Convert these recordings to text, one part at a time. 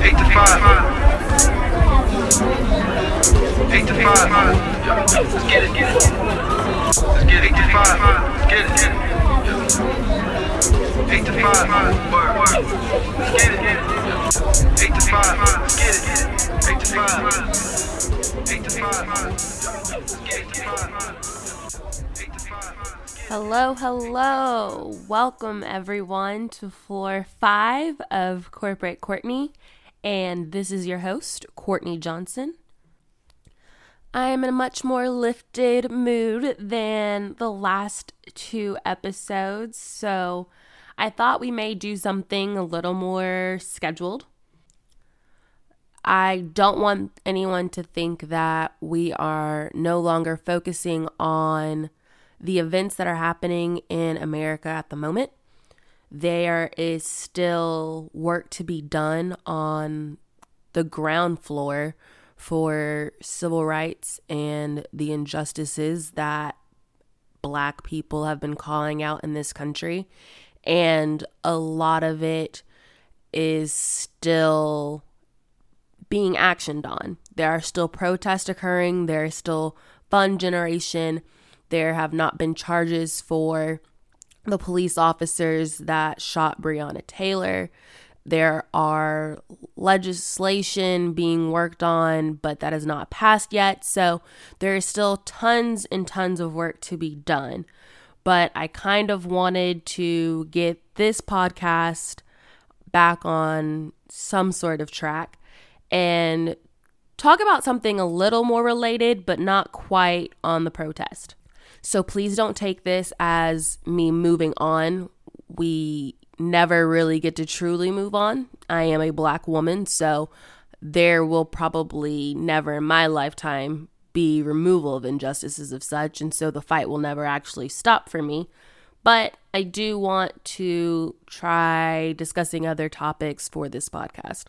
Eight to five. Eight to five. Let's get it. Let's get eight to five. Let's get it. Eight to five. Word, word. Let's get it. Eight to five. Let's get it. Eight to five. Eight to five. Let's get. Eight to five. Hello, hello. Welcome everyone to floor five of Corporate Courtney. And this is your host, Courtney Johnson. I am in a much more lifted mood than the last two episodes, so I thought we may do something a little more scheduled. I don't want anyone to think that we are no longer focusing on the events that are happening in America at the moment. There is still work to be done on the ground floor for civil rights and the injustices that black people have been calling out in this country. And a lot of it is still being actioned on. There are still protests occurring, there is still fund generation. There have not been charges for the police officers that shot Breonna Taylor. There are legislation being worked on, but that has not passed yet. So there is still tons and tons of work to be done. But I kind of wanted to get this podcast back on some sort of track and talk about something a little more related, but not quite on the protest. So please don't take this as me moving on. We never really get to truly move on. I am a black woman, so there will probably never in my lifetime be removal of injustices of such, and so the fight will never actually stop for me. But I do want to try discussing other topics for this podcast.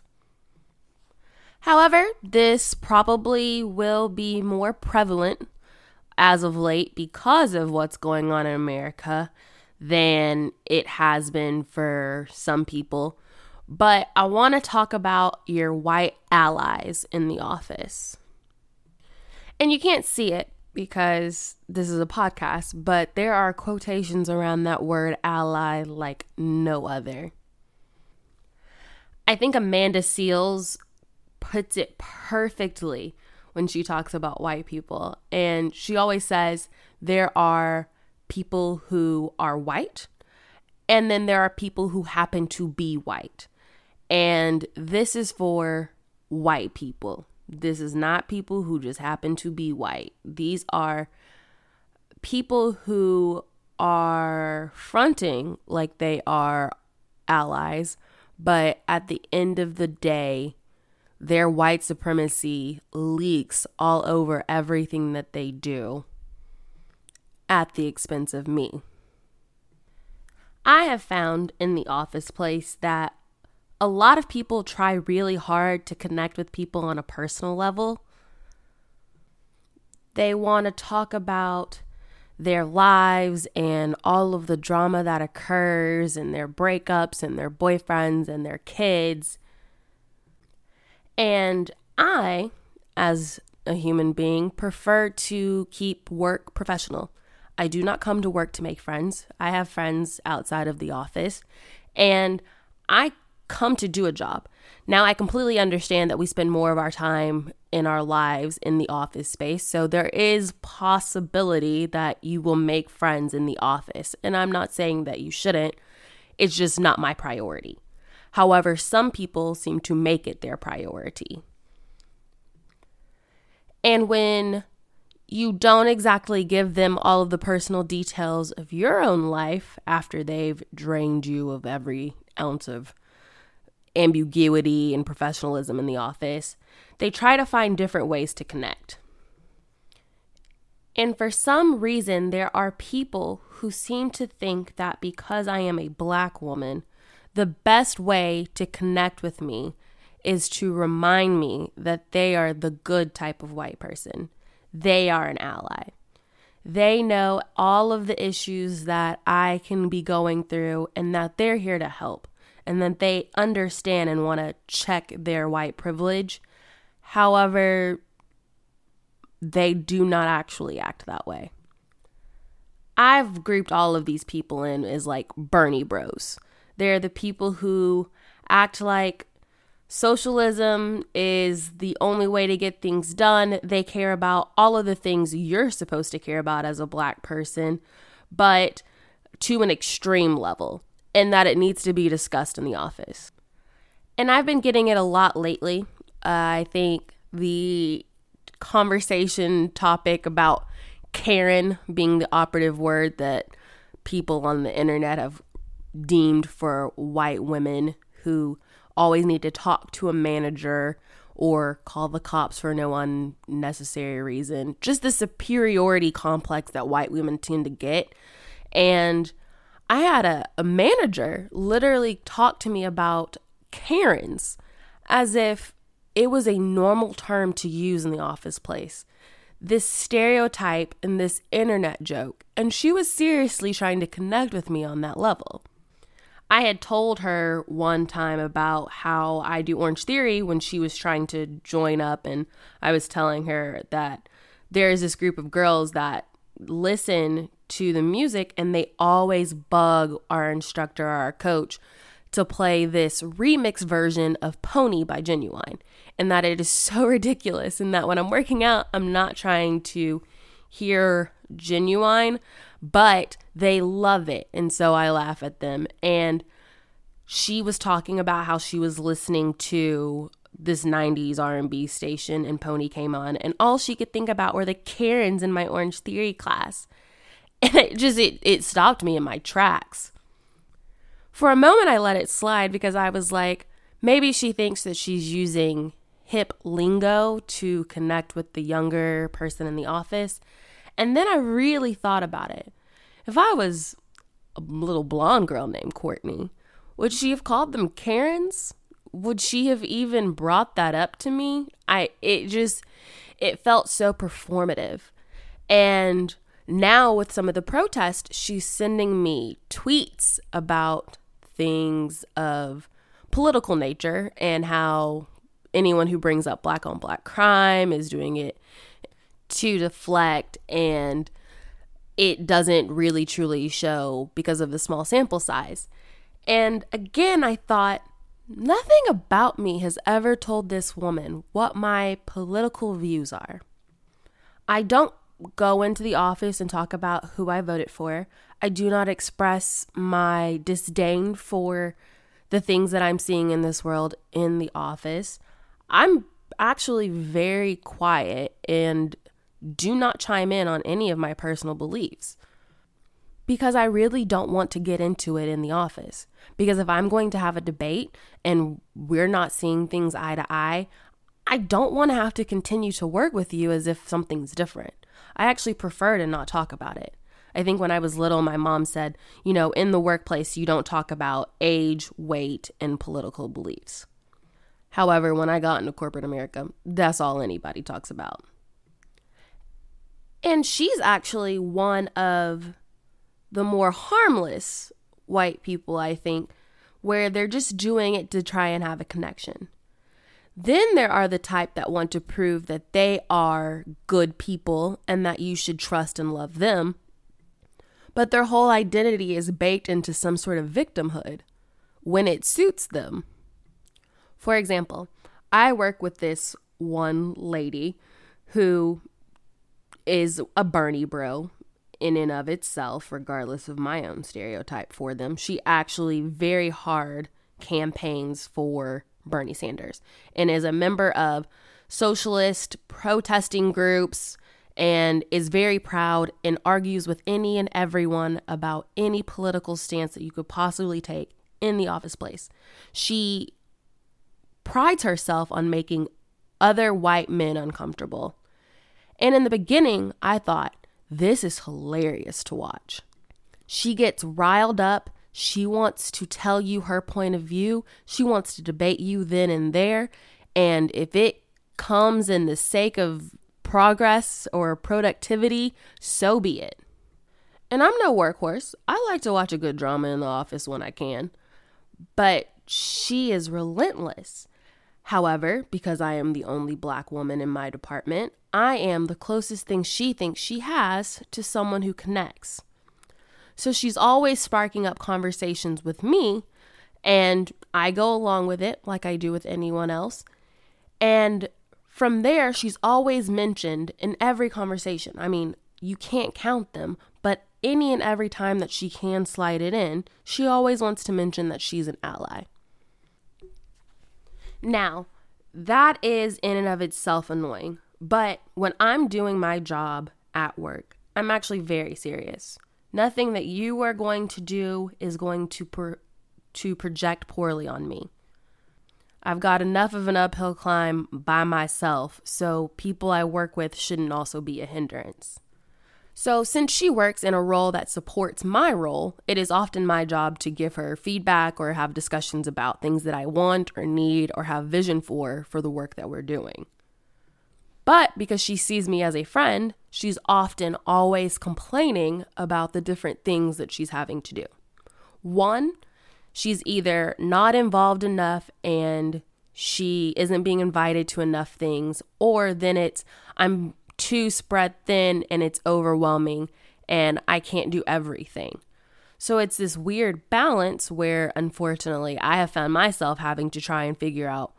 However, this probably will be more prevalent as of late because of what's going on in America than it has been for some people. But I want to talk about your white allies in the office. And you can't see it because this is a podcast, but there are quotations around that word ally like no other. I think Amanda Seales puts it perfectly when she talks about white people. And she always says there are people who are white, and then there are people who happen to be white. And this is for white people. This is not people who just happen to be white. These are people who are fronting like they are allies, but at the end of the day, their white supremacy leaks all over everything that they do at the expense of me. I have found in the office place that a lot of people try really hard to connect with people on a personal level. They want to talk about their lives and all of the drama that occurs and their breakups and their boyfriends and their kids and I, as a human being, prefer to keep work professional. I do not come to work to make friends. I have friends outside of the office, and I come to do a job. Now, I completely understand that we spend more of our time in our lives in the office space. So there is possibility that you will make friends in the office. And I'm not saying that you shouldn't. It's just not my priority. However, some people seem to make it their priority. And when you don't exactly give them all of the personal details of your own life after they've drained you of every ounce of ambiguity and professionalism in the office, they try to find different ways to connect. And for some reason, there are people who seem to think that because I am a black woman, the best way to connect with me is to remind me that they are the good type of white person. They are an ally. They know all of the issues that I can be going through and that they're here to help. and that they understand and want to check their white privilege. However, they do not actually act that way. I've grouped all of these people in as like Bernie bros. They're the people who act like socialism is the only way to get things done. They care about all of the things you're supposed to care about as a black person, but to an extreme level, and that it needs to be discussed in the office. And I've been getting it a lot lately. Uh, I think the conversation topic about Karen being the operative word that people on the internet have deemed for white women who always need to talk to a manager or call the cops for no unnecessary reason. Just the superiority complex that white women tend to get. And I had a, a manager literally talk to me about Karens as if it was a normal term to use in the office place. This stereotype and this internet joke, and she was seriously trying to connect with me on that level. I had told her one time about how I do Orange Theory when she was trying to join up, and I was telling her that there is this group of girls that listen to the music and they always bug our instructor or our coach to play this remix version of Pony by Ginuwine, And that it is so ridiculous, and that when I'm working out, I'm not trying to hear Ginuwine but they love it. And so I laugh at them. And she was talking about how she was listening to this 90s R&B station and Pony came on and all she could think about were the Karens in my Orange Theory class. And it just it it stopped me in my tracks. For a moment I let it slide because I was like maybe she thinks that she's using hip lingo to connect with the younger person in the office and then I really thought about it. If I was a little blonde girl named Courtney, would she have called them Karens? Would she have even brought that up to me? I it just it felt so performative. And now with some of the protests, she's sending me tweets about things of political nature and how anyone who brings up black on black crime is doing it to deflect and it doesn't really truly show because of the small sample size. And again, I thought nothing about me has ever told this woman what my political views are. I don't go into the office and talk about who I voted for. I do not express my disdain for the things that I'm seeing in this world in the office. I'm actually very quiet and do not chime in on any of my personal beliefs because I really don't want to get into it in the office. Because if I'm going to have a debate and we're not seeing things eye to eye, I don't want to have to continue to work with you as if something's different. I actually prefer to not talk about it. I think when I was little, my mom said, you know, in the workplace, you don't talk about age, weight, and political beliefs. However, when I got into corporate America, that's all anybody talks about. And she's actually one of the more harmless white people, I think, where they're just doing it to try and have a connection. Then there are the type that want to prove that they are good people and that you should trust and love them. But their whole identity is baked into some sort of victimhood when it suits them. For example, I work with this one lady who is a Bernie bro in and of itself, regardless of my own stereotype for them. She actually very hard campaigns for Bernie Sanders and is a member of socialist protesting groups and is very proud and argues with any and everyone about any political stance that you could possibly take in the office place. She prides herself on making other white men uncomfortable and in the beginning, I thought, this is hilarious to watch. She gets riled up. She wants to tell you her point of view. She wants to debate you then and there. And if it comes in the sake of progress or productivity, so be it. And I'm no workhorse. I like to watch a good drama in the office when I can. but she is relentless. However, because I am the only black woman in my department, I am the closest thing she thinks she has to someone who connects. So she's always sparking up conversations with me, and I go along with it like I do with anyone else. And from there, she's always mentioned in every conversation. I mean, you can't count them, but any and every time that she can slide it in, she always wants to mention that she's an ally. Now, that is in and of itself annoying, but when I'm doing my job at work, I'm actually very serious. Nothing that you are going to do is going to per- to project poorly on me. I've got enough of an uphill climb by myself, so people I work with shouldn't also be a hindrance. So, since she works in a role that supports my role, it is often my job to give her feedback or have discussions about things that I want or need or have vision for for the work that we're doing. But because she sees me as a friend, she's often always complaining about the different things that she's having to do. One, she's either not involved enough and she isn't being invited to enough things, or then it's I'm too spread thin and it's overwhelming and I can't do everything. So it's this weird balance where unfortunately I have found myself having to try and figure out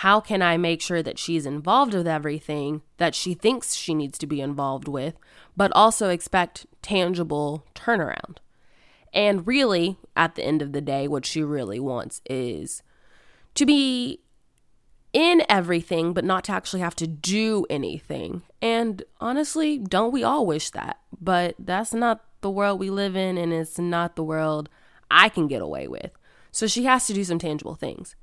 how can I make sure that she's involved with everything that she thinks she needs to be involved with, but also expect tangible turnaround. And really, at the end of the day, what she really wants is to be in everything, but not to actually have to do anything. And honestly, don't we all wish that? But that's not the world we live in, and it's not the world I can get away with. So she has to do some tangible things.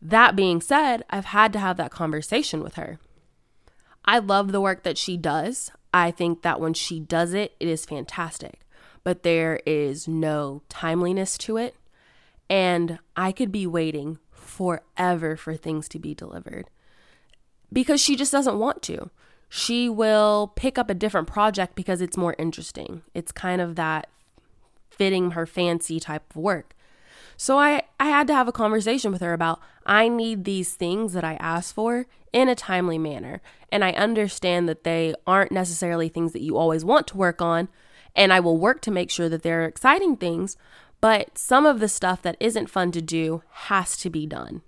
That being said, I've had to have that conversation with her. I love the work that she does. I think that when she does it, it is fantastic, but there is no timeliness to it. And I could be waiting forever for things to be delivered because she just doesn't want to. She will pick up a different project because it's more interesting. It's kind of that fitting her fancy type of work. So I, I had to have a conversation with her about I need these things that I ask for in a timely manner. And I understand that they aren't necessarily things that you always want to work on. And I will work to make sure that they're exciting things, but some of the stuff that isn't fun to do has to be done.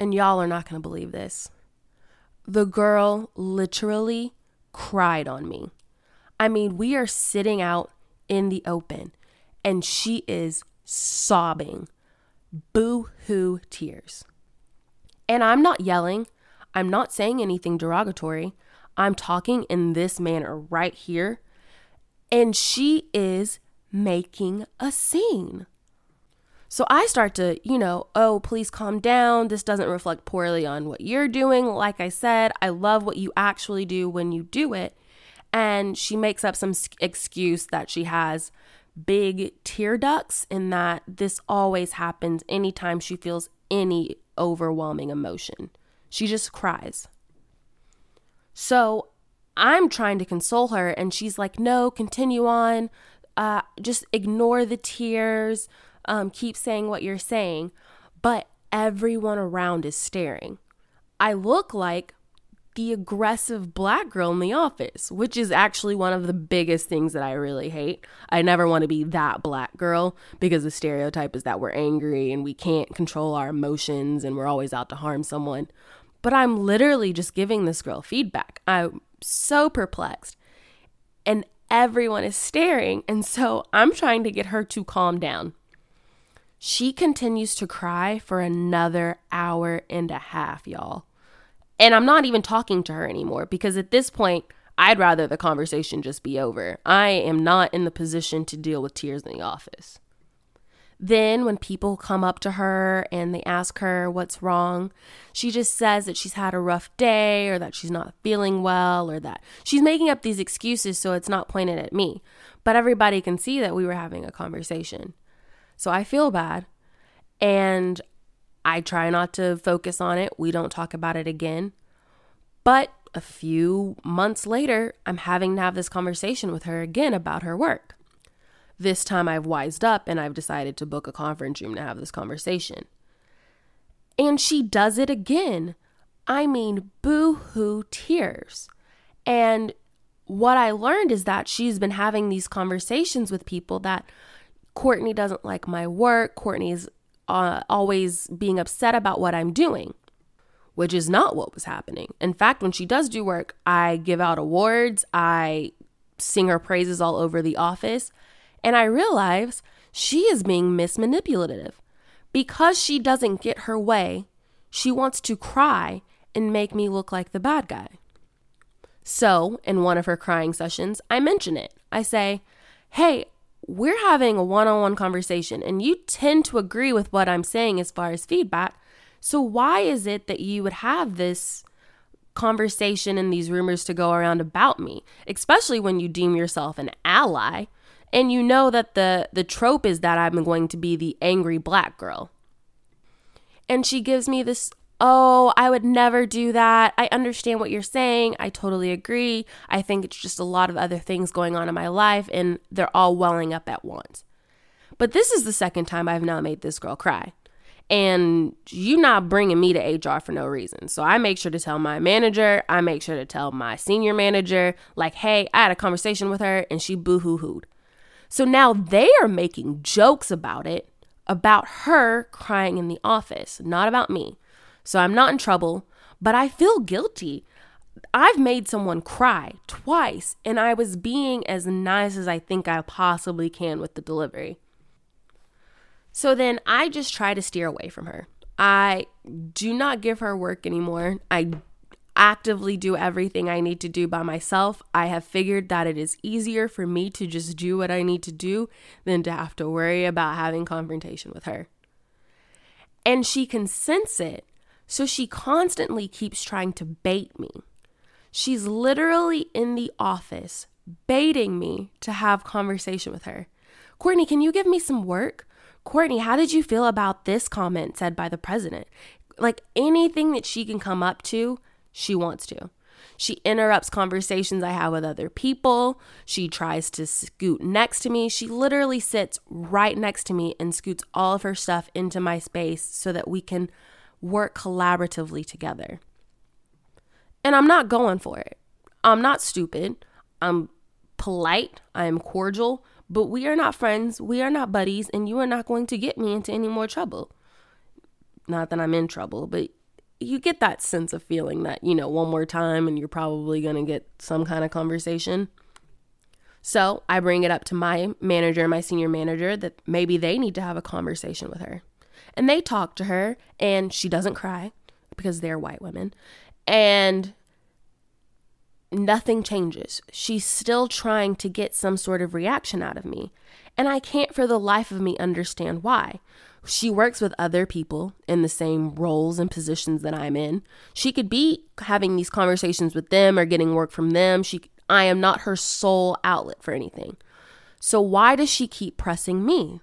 And y'all are not going to believe this. The girl literally cried on me. I mean, we are sitting out in the open and she is sobbing, boo hoo tears. And I'm not yelling, I'm not saying anything derogatory. I'm talking in this manner right here. And she is making a scene. So I start to, you know, oh, please calm down. This doesn't reflect poorly on what you're doing. Like I said, I love what you actually do when you do it. And she makes up some excuse that she has big tear ducts and that this always happens anytime she feels any overwhelming emotion. She just cries. So I'm trying to console her, and she's like, no, continue on uh, just ignore the tears, um, keep saying what you're saying, but everyone around is staring. I look like the aggressive black girl in the office, which is actually one of the biggest things that I really hate. I never want to be that black girl because the stereotype is that we're angry and we can't control our emotions and we're always out to harm someone. But I'm literally just giving this girl feedback. I'm so perplexed. And everyone is staring. And so I'm trying to get her to calm down. She continues to cry for another hour and a half, y'all. And I'm not even talking to her anymore because at this point, I'd rather the conversation just be over. I am not in the position to deal with tears in the office. Then, when people come up to her and they ask her what's wrong, she just says that she's had a rough day or that she's not feeling well or that she's making up these excuses so it's not pointed at me. But everybody can see that we were having a conversation. So I feel bad and I try not to focus on it. We don't talk about it again. But a few months later, I'm having to have this conversation with her again about her work. This time I've wised up and I've decided to book a conference room to have this conversation. And she does it again. I mean, boo hoo tears. And what I learned is that she's been having these conversations with people that Courtney doesn't like my work. Courtney's uh, always being upset about what I'm doing, which is not what was happening. In fact, when she does do work, I give out awards, I sing her praises all over the office, and I realize she is being mismanipulative. Because she doesn't get her way, she wants to cry and make me look like the bad guy. So, in one of her crying sessions, I mention it. I say, Hey, we're having a one on one conversation, and you tend to agree with what I'm saying as far as feedback. So, why is it that you would have this conversation and these rumors to go around about me, especially when you deem yourself an ally? And you know that the, the trope is that I'm going to be the angry black girl. And she gives me this, oh, I would never do that. I understand what you're saying. I totally agree. I think it's just a lot of other things going on in my life, and they're all welling up at once. But this is the second time I've now made this girl cry. And you're not bringing me to HR for no reason. So I make sure to tell my manager, I make sure to tell my senior manager, like, hey, I had a conversation with her and she boo hoo hooed. So now they are making jokes about it, about her crying in the office, not about me. So I'm not in trouble, but I feel guilty. I've made someone cry twice, and I was being as nice as I think I possibly can with the delivery. So then I just try to steer away from her. I do not give her work anymore. I actively do everything I need to do by myself, I have figured that it is easier for me to just do what I need to do than to have to worry about having confrontation with her. And she can sense it, so she constantly keeps trying to bait me. She's literally in the office baiting me to have conversation with her. Courtney, can you give me some work? Courtney, how did you feel about this comment said by the president? Like anything that she can come up to, she wants to. She interrupts conversations I have with other people. She tries to scoot next to me. She literally sits right next to me and scoots all of her stuff into my space so that we can work collaboratively together. And I'm not going for it. I'm not stupid. I'm polite. I am cordial. But we are not friends. We are not buddies. And you are not going to get me into any more trouble. Not that I'm in trouble, but you get that sense of feeling that, you know, one more time and you're probably going to get some kind of conversation. So I bring it up to my manager, my senior manager, that maybe they need to have a conversation with her. And they talk to her, and she doesn't cry because they're white women. And nothing changes. She's still trying to get some sort of reaction out of me. And I can't for the life of me understand why. She works with other people in the same roles and positions that I'm in. She could be having these conversations with them or getting work from them. She I am not her sole outlet for anything. So why does she keep pressing me?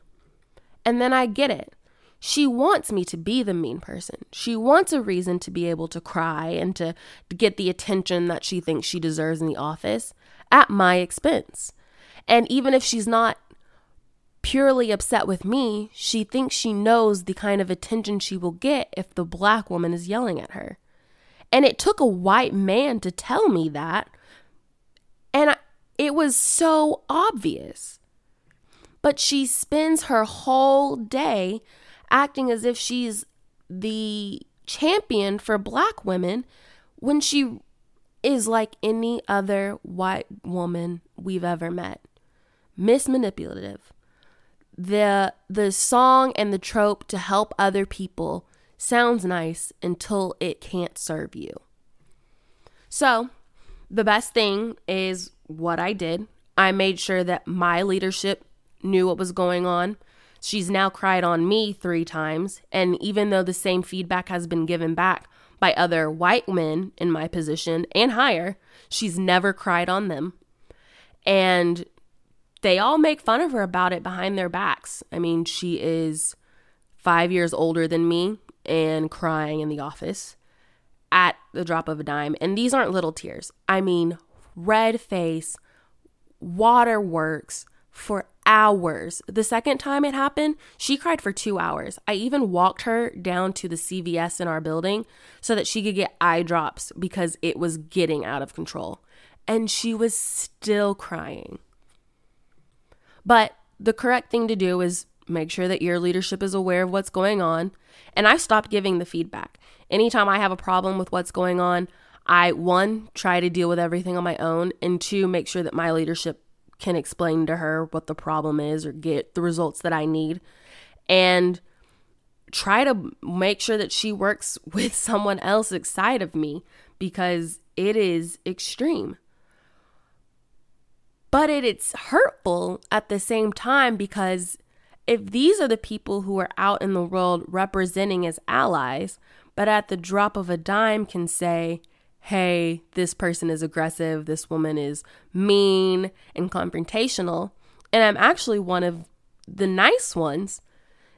And then I get it. She wants me to be the mean person. She wants a reason to be able to cry and to, get the attention that she thinks she deserves in the office at my expense. And even if she's not purely upset with me, she thinks she knows the kind of attention she will get if the black woman is yelling at her. And it took a white man to tell me that. And it was so obvious. But she spends her whole day acting as if she's the champion for black women when she is like any other white woman we've ever met. Mismanipulative the the song and the trope to help other people sounds nice until it can't serve you. So, the best thing is what I did. I made sure that my leadership knew what was going on. She's now cried on me 3 times, and even though the same feedback has been given back by other white men in my position and higher, she's never cried on them. And they all make fun of her about it behind their backs. I mean, she is five years older than me and crying in the office at the drop of a dime. And these aren't little tears. I mean, red face, waterworks for hours. The second time it happened, she cried for two hours. I even walked her down to the CVS in our building so that she could get eye drops because it was getting out of control. And she was still crying. But the correct thing to do is make sure that your leadership is aware of what's going on. And I stopped giving the feedback. Anytime I have a problem with what's going on, I, one, try to deal with everything on my own, and two, make sure that my leadership can explain to her what the problem is or get the results that I need. And try to make sure that she works with someone else outside of me because it is extreme. But it, it's hurtful at the same time because if these are the people who are out in the world representing as allies, but at the drop of a dime can say, hey, this person is aggressive, this woman is mean and confrontational, and I'm actually one of the nice ones,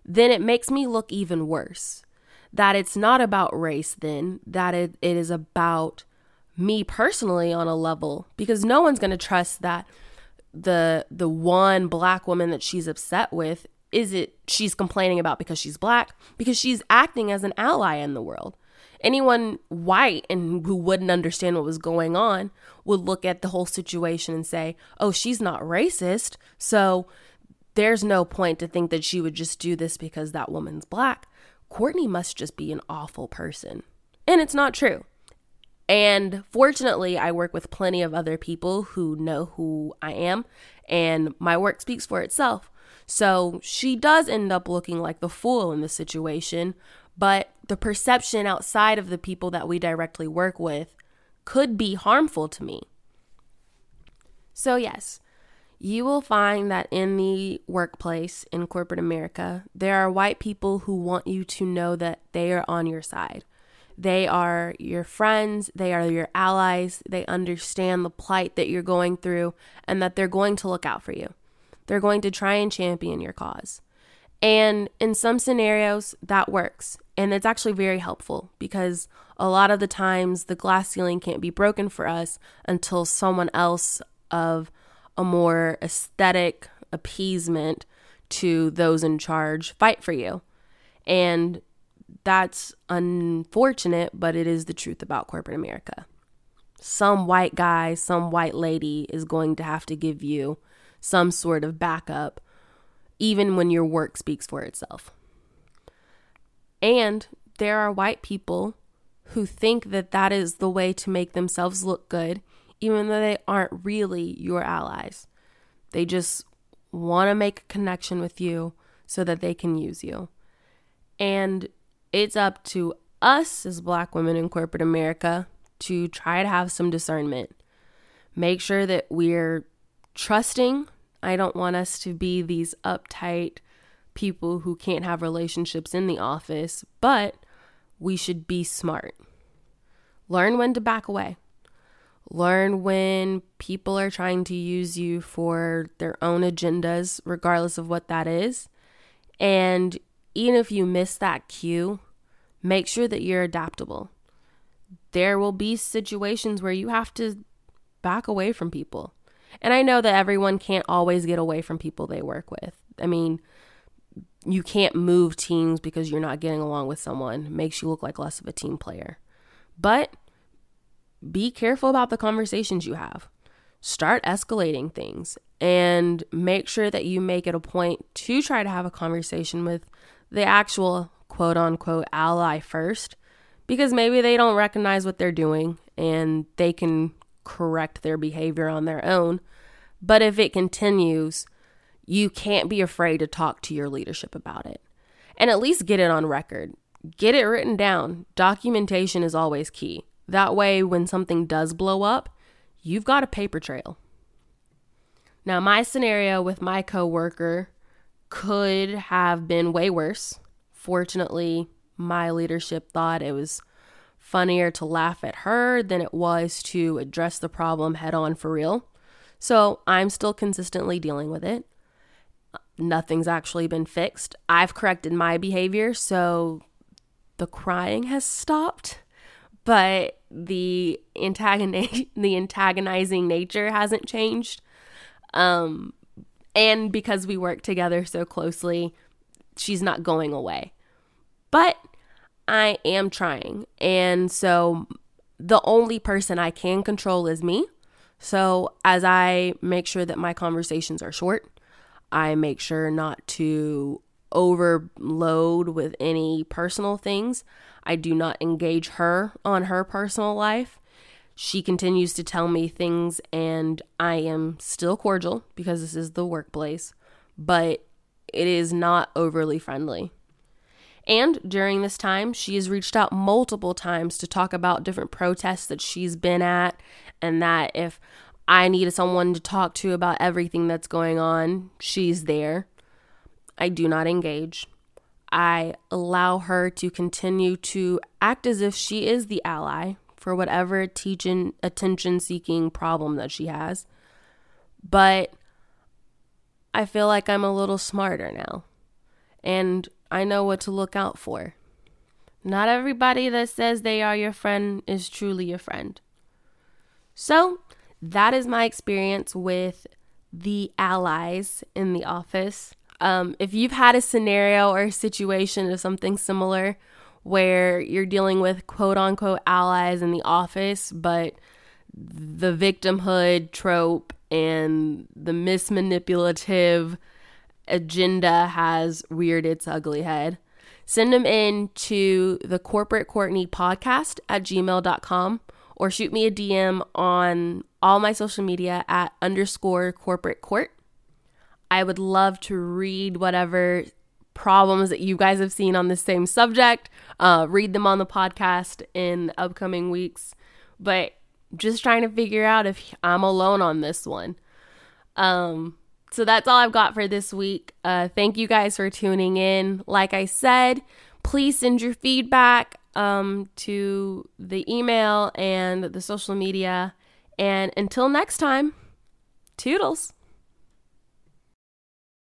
then it makes me look even worse. That it's not about race, then, that it, it is about me personally on a level, because no one's going to trust that the the one black woman that she's upset with is it she's complaining about because she's black because she's acting as an ally in the world anyone white and who wouldn't understand what was going on would look at the whole situation and say, "Oh, she's not racist." So there's no point to think that she would just do this because that woman's black. Courtney must just be an awful person. And it's not true. And fortunately, I work with plenty of other people who know who I am, and my work speaks for itself. So she does end up looking like the fool in the situation, but the perception outside of the people that we directly work with could be harmful to me. So, yes, you will find that in the workplace in corporate America, there are white people who want you to know that they are on your side. They are your friends, they are your allies, they understand the plight that you're going through, and that they're going to look out for you. They're going to try and champion your cause. And in some scenarios, that works. And it's actually very helpful because a lot of the times the glass ceiling can't be broken for us until someone else of a more aesthetic appeasement to those in charge fight for you. And that's unfortunate, but it is the truth about corporate America. Some white guy, some white lady is going to have to give you some sort of backup even when your work speaks for itself. And there are white people who think that that is the way to make themselves look good, even though they aren't really your allies. They just want to make a connection with you so that they can use you. And it's up to us as black women in corporate America to try to have some discernment. Make sure that we're trusting I don't want us to be these uptight people who can't have relationships in the office, but we should be smart. Learn when to back away. Learn when people are trying to use you for their own agendas, regardless of what that is. And even if you miss that cue, make sure that you're adaptable. There will be situations where you have to back away from people. And I know that everyone can't always get away from people they work with. I mean, you can't move teams because you're not getting along with someone. It makes you look like less of a team player. But be careful about the conversations you have. Start escalating things and make sure that you make it a point to try to have a conversation with the actual quote unquote ally first because maybe they don't recognize what they're doing and they can correct their behavior on their own. But if it continues, you can't be afraid to talk to your leadership about it and at least get it on record. Get it written down. Documentation is always key. That way, when something does blow up, you've got a paper trail. Now, my scenario with my coworker could have been way worse. Fortunately, my leadership thought it was funnier to laugh at her than it was to address the problem head on for real. So I'm still consistently dealing with it. Nothing's actually been fixed. I've corrected my behavior, so the crying has stopped, but the antagoniz- the antagonizing nature hasn't changed. Um, And because we work together so closely, she's not going away. But I am trying. And so the only person I can control is me. So as I make sure that my conversations are short, I make sure not to overload with any personal things. I do not engage her on her personal life. She continues to tell me things, and I am still cordial because this is the workplace, but it is not overly friendly. And during this time, she has reached out multiple times to talk about different protests that she's been at, and that if I need someone to talk to about everything that's going on, she's there. I do not engage. I allow her to continue to act as if she is the ally for whatever teaching attention seeking problem that she has. But I feel like I'm a little smarter now. And I know what to look out for. Not everybody that says they are your friend is truly your friend. So, that is my experience with the allies in the office. Um, if you've had a scenario or a situation of something similar, where you're dealing with quote unquote allies in the office, but the victimhood trope and the mismanipulative agenda has reared its ugly head. Send them in to the corporate Courtney podcast at gmail.com or shoot me a DM on all my social media at underscore corporate court. I would love to read whatever problems that you guys have seen on the same subject, uh, read them on the podcast in upcoming weeks. But just trying to figure out if I'm alone on this one. Um, so that's all I've got for this week. Uh, thank you guys for tuning in. Like I said, please send your feedback um, to the email and the social media. And until next time, toodles.